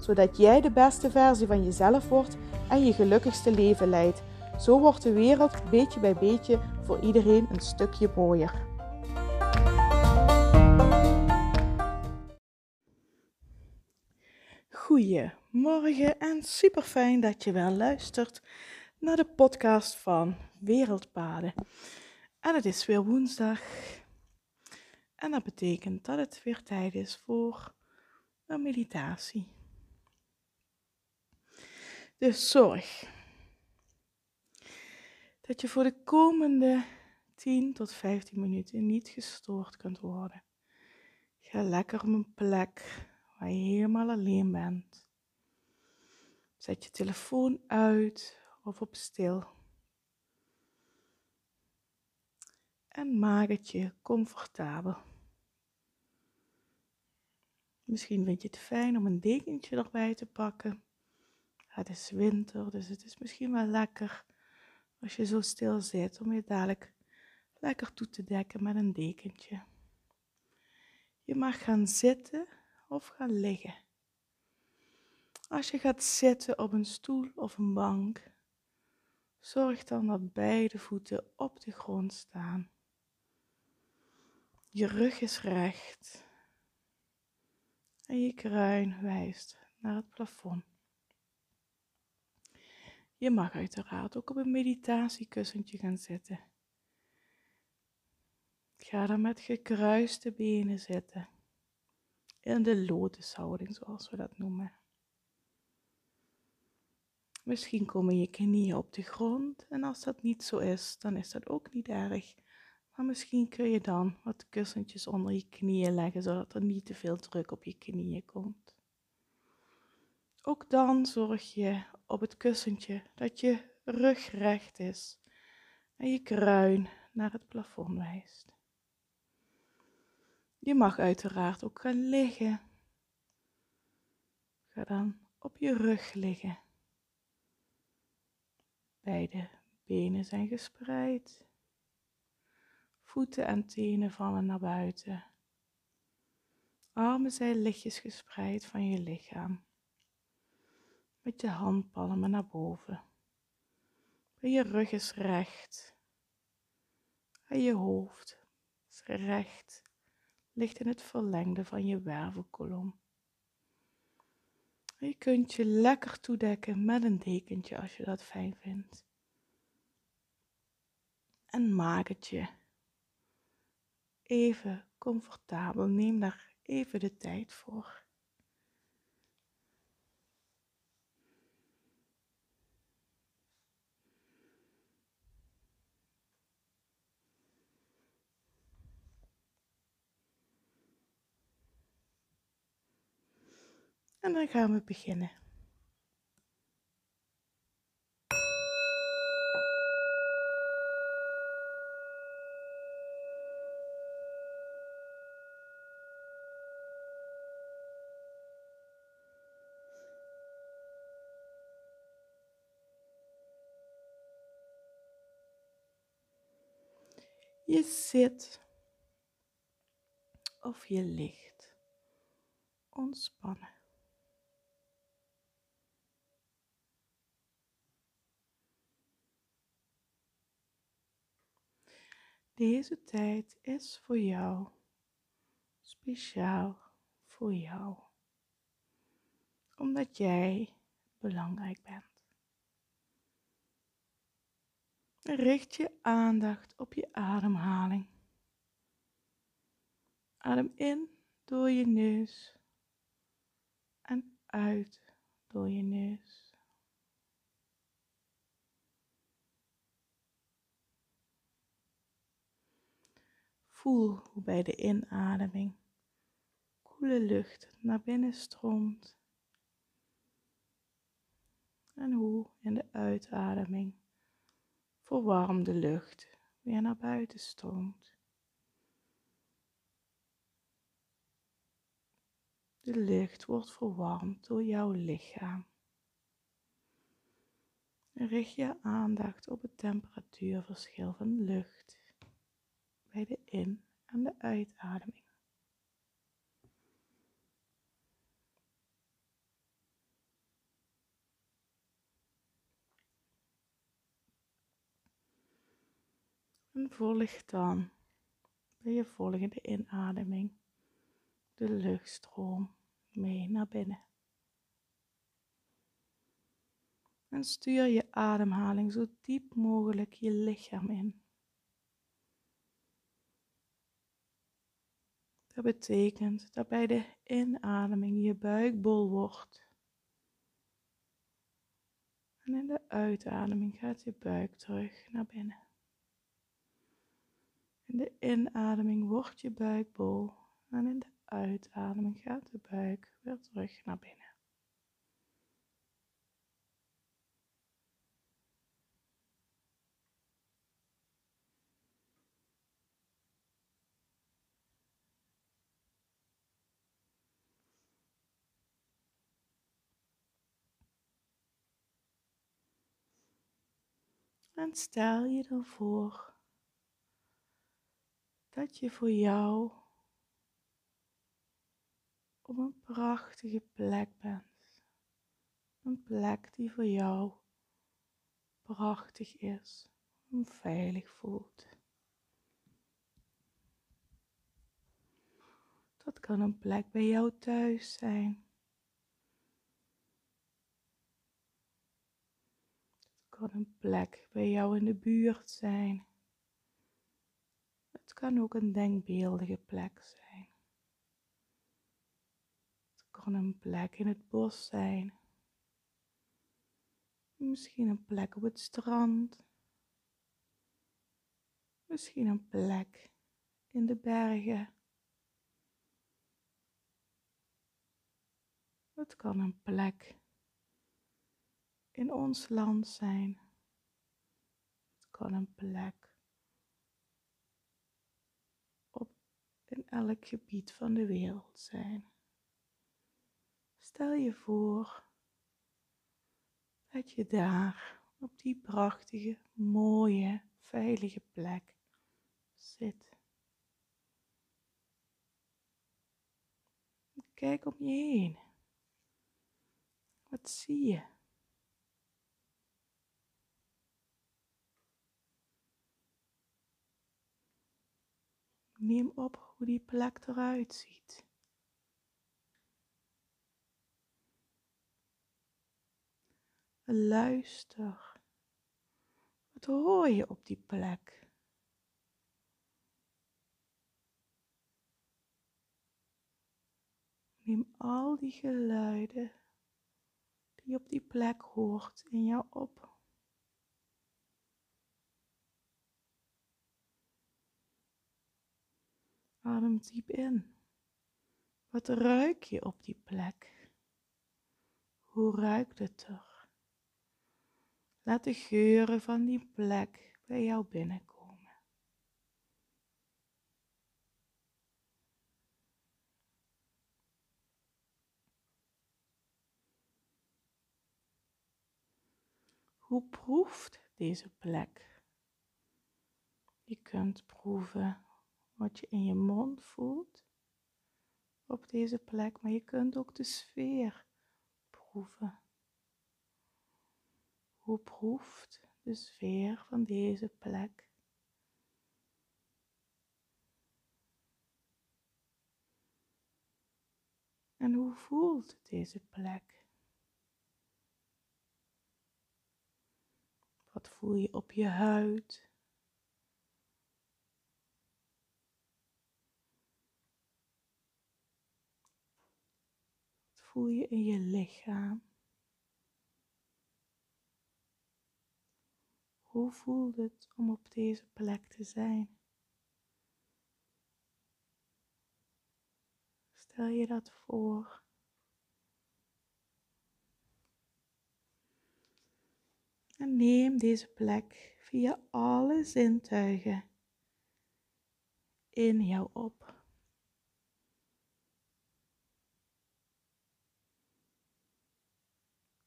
zodat jij de beste versie van jezelf wordt en je gelukkigste leven leidt. Zo wordt de wereld beetje bij beetje voor iedereen een stukje mooier. Goedemorgen en super fijn dat je wel luistert naar de podcast van Wereldpaden. En het is weer woensdag. En dat betekent dat het weer tijd is voor een meditatie. Dus zorg dat je voor de komende 10 tot 15 minuten niet gestoord kunt worden. Ga lekker op een plek waar je helemaal alleen bent. Zet je telefoon uit of op stil. En maak het je comfortabel. Misschien vind je het fijn om een dekentje erbij te pakken. Het is winter, dus het is misschien wel lekker als je zo stil zit om je dadelijk lekker toe te dekken met een dekentje. Je mag gaan zitten of gaan liggen. Als je gaat zitten op een stoel of een bank, zorg dan dat beide voeten op de grond staan. Je rug is recht en je kruin wijst naar het plafond. Je mag uiteraard ook op een meditatiekussentje gaan zitten. Ga dan met gekruiste benen zitten. In de lotushouding, zoals we dat noemen. Misschien komen je knieën op de grond en als dat niet zo is, dan is dat ook niet erg. Maar misschien kun je dan wat kussentjes onder je knieën leggen, zodat er niet te veel druk op je knieën komt. Ook dan zorg je op het kussentje dat je rug recht is en je kruin naar het plafond wijst. Je mag uiteraard ook gaan liggen. Ga dan op je rug liggen. Beide benen zijn gespreid. Voeten en tenen vallen naar buiten. Armen zijn lichtjes gespreid van je lichaam. Met je handpalmen naar boven. je rug is recht. En je hoofd is recht. Ligt in het verlengde van je wervelkolom. Je kunt je lekker toedekken met een dekentje als je dat fijn vindt. En maak het je even comfortabel. Neem daar even de tijd voor. En dan gaan we beginnen. Je zit of je ligt ontspannen. Deze tijd is voor jou, speciaal voor jou, omdat jij belangrijk bent. Richt je aandacht op je ademhaling. Adem in door je neus en uit door je neus. Voel hoe bij de inademing koele lucht naar binnen stroomt. En hoe in de uitademing verwarmde lucht weer naar buiten stroomt. De lucht wordt verwarmd door jouw lichaam. richt je aandacht op het temperatuurverschil van de lucht bij de in- en de uitademing. En volg dan bij je volgende inademing de luchtstroom mee naar binnen. En stuur je ademhaling zo diep mogelijk je lichaam in. Dat betekent dat bij de inademing je buik bol wordt. En in de uitademing gaat je buik terug naar binnen. In de inademing wordt je buik bol en in de uitademing gaat de buik weer terug naar binnen. En stel je dan voor dat je voor jou op een prachtige plek bent. Een plek die voor jou prachtig is en veilig voelt. Dat kan een plek bij jou thuis zijn. Kan een plek bij jou in de buurt zijn. Het kan ook een denkbeeldige plek zijn kan een plek in het bos zijn. Misschien een plek op het strand. Misschien een plek in de bergen. Het kan een plek in ons land zijn. Het kan een plek op in elk gebied van de wereld zijn. Stel je voor dat je daar op die prachtige, mooie, veilige plek zit. Kijk om je heen. Wat zie je? Neem op hoe die plek eruit ziet. Luister. Wat hoor je op die plek? Neem al die geluiden die je op die plek hoort in jou op. Adem diep in. Wat ruik je op die plek? Hoe ruikt het er? Laat de geuren van die plek bij jou binnenkomen. Hoe proeft deze plek? Je kunt proeven wat je in je mond voelt op deze plek, maar je kunt ook de sfeer proeven. Hoe proeft de sfeer van deze plek? En hoe voelt deze plek? Wat voel je op je huid? Voel je in je lichaam? Hoe voelt het om op deze plek te zijn? Stel je dat voor. En neem deze plek via alle zintuigen in jou op.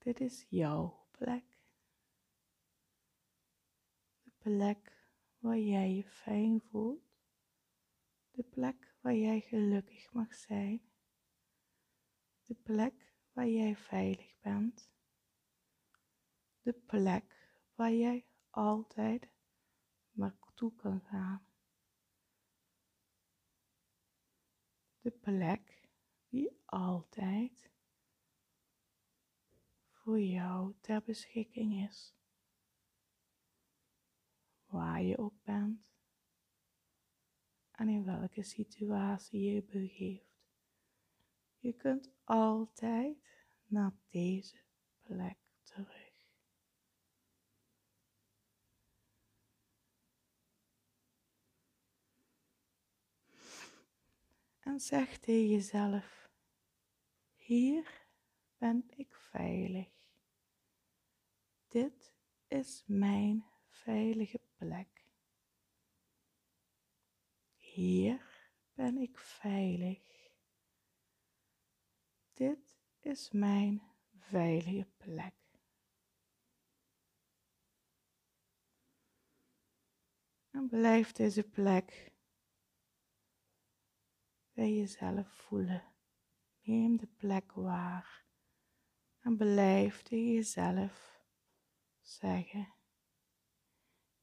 Dit is jouw plek. De plek waar jij je fijn voelt. De plek waar jij gelukkig mag zijn. De plek waar jij veilig bent. De plek waar jij altijd naartoe kan gaan. De plek die altijd voor jou ter beschikking is. Waar je ook bent en in welke situatie je begeeft. Je kunt altijd naar deze plek terug. En zeg tegen jezelf, hier ben ik veilig. Dit is mijn veilige plek. Hier ben ik veilig. Dit is mijn veilige plek. En blijf deze plek bij jezelf voelen. Neem de plek waar en blijf tegen jezelf zeggen: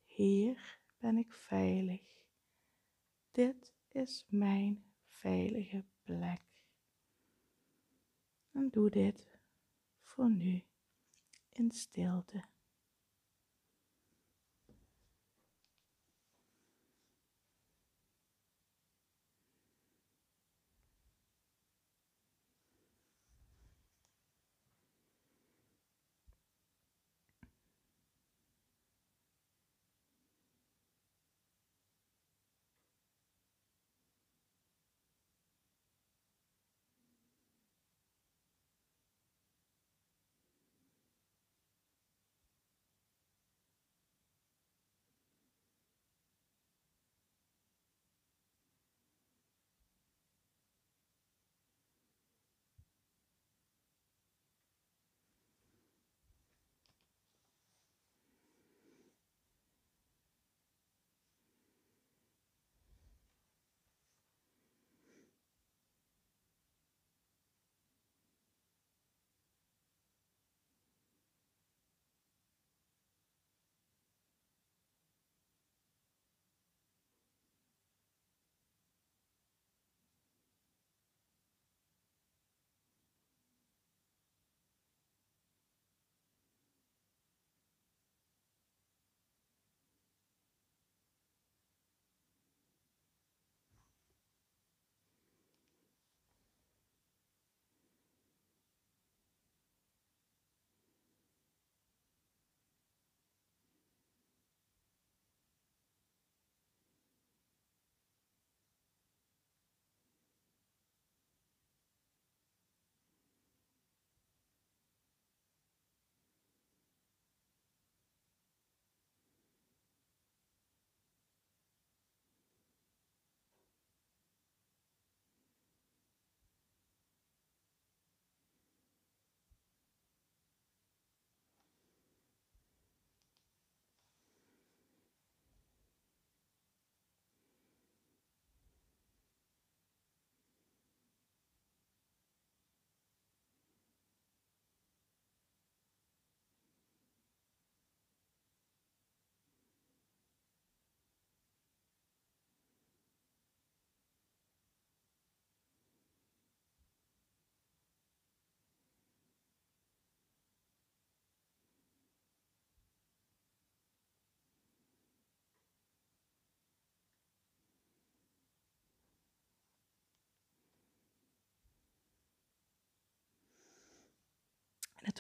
Hier ben ik veilig. Dit is mijn veilige plek. En doe dit voor nu in stilte.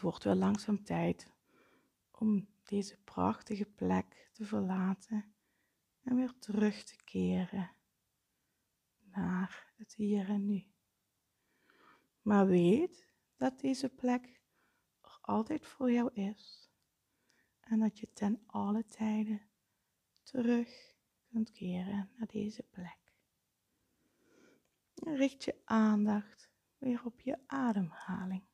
Het wordt wel langzaam tijd om deze prachtige plek te verlaten en weer terug te keren naar het hier en nu. Maar weet dat deze plek er altijd voor jou is En dat je ten alle tijden terug kunt keren naar deze plek. Richt je aandacht weer op je ademhaling.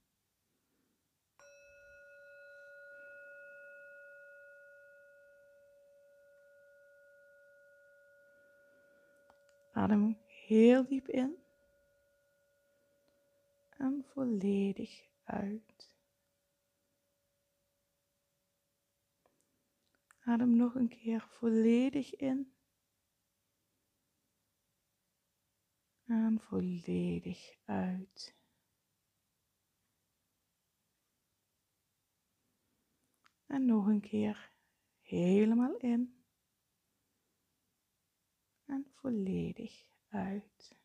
Adem heel diep in en volledig uit. Adem nog een keer volledig in en volledig uit. En nog een keer helemaal in en volledig uit.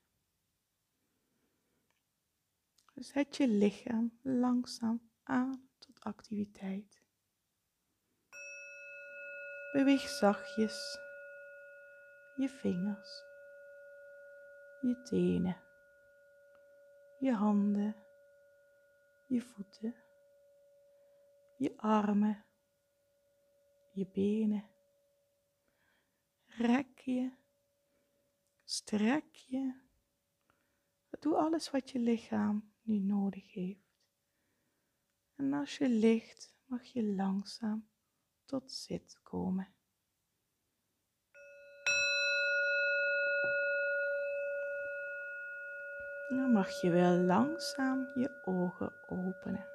Zet je lichaam langzaam aan tot activiteit. Beweeg zachtjes je vingers, je tenen, je handen, je voeten, je armen, je benen. Rek je, strek je. Doe alles wat je lichaam nu nodig heeft. En als je ligt, mag je langzaam tot zit komen. Dan mag je wel langzaam je ogen openen.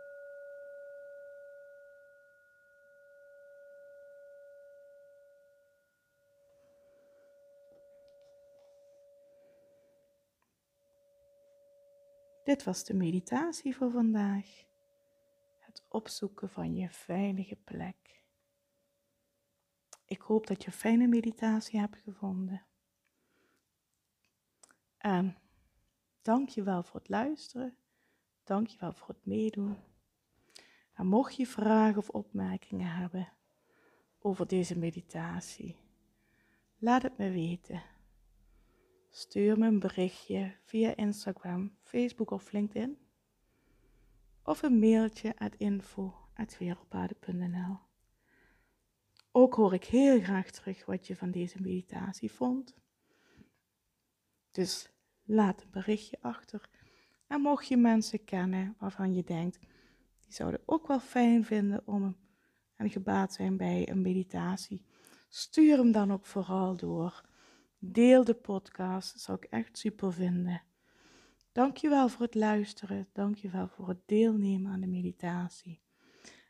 Dit was de meditatie voor vandaag. Het opzoeken van je veilige plek. Ik hoop dat je een fijne meditatie hebt gevonden. En dank je wel voor het luisteren. Dank je wel voor het meedoen. En mocht je vragen of opmerkingen hebben over deze meditatie, laat het me weten. Stuur me een berichtje via Instagram, Facebook of LinkedIn. Of een mailtje at info.wereldpaden.nl Ook hoor ik heel graag terug wat je van deze meditatie vond. Dus laat een berichtje achter. En mocht je mensen kennen waarvan je denkt, die zouden ook wel fijn vinden om en gebaat zijn bij een meditatie, stuur hem dan ook vooral door. Deel de podcast, dat zou ik echt super vinden. Dankjewel voor het luisteren. Dankjewel voor het deelnemen aan de meditatie.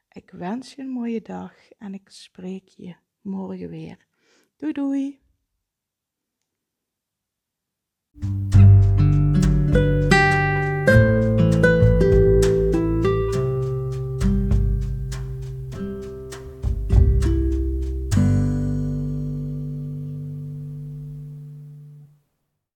Ik wens je een mooie dag en ik spreek je morgen weer. Doei doei!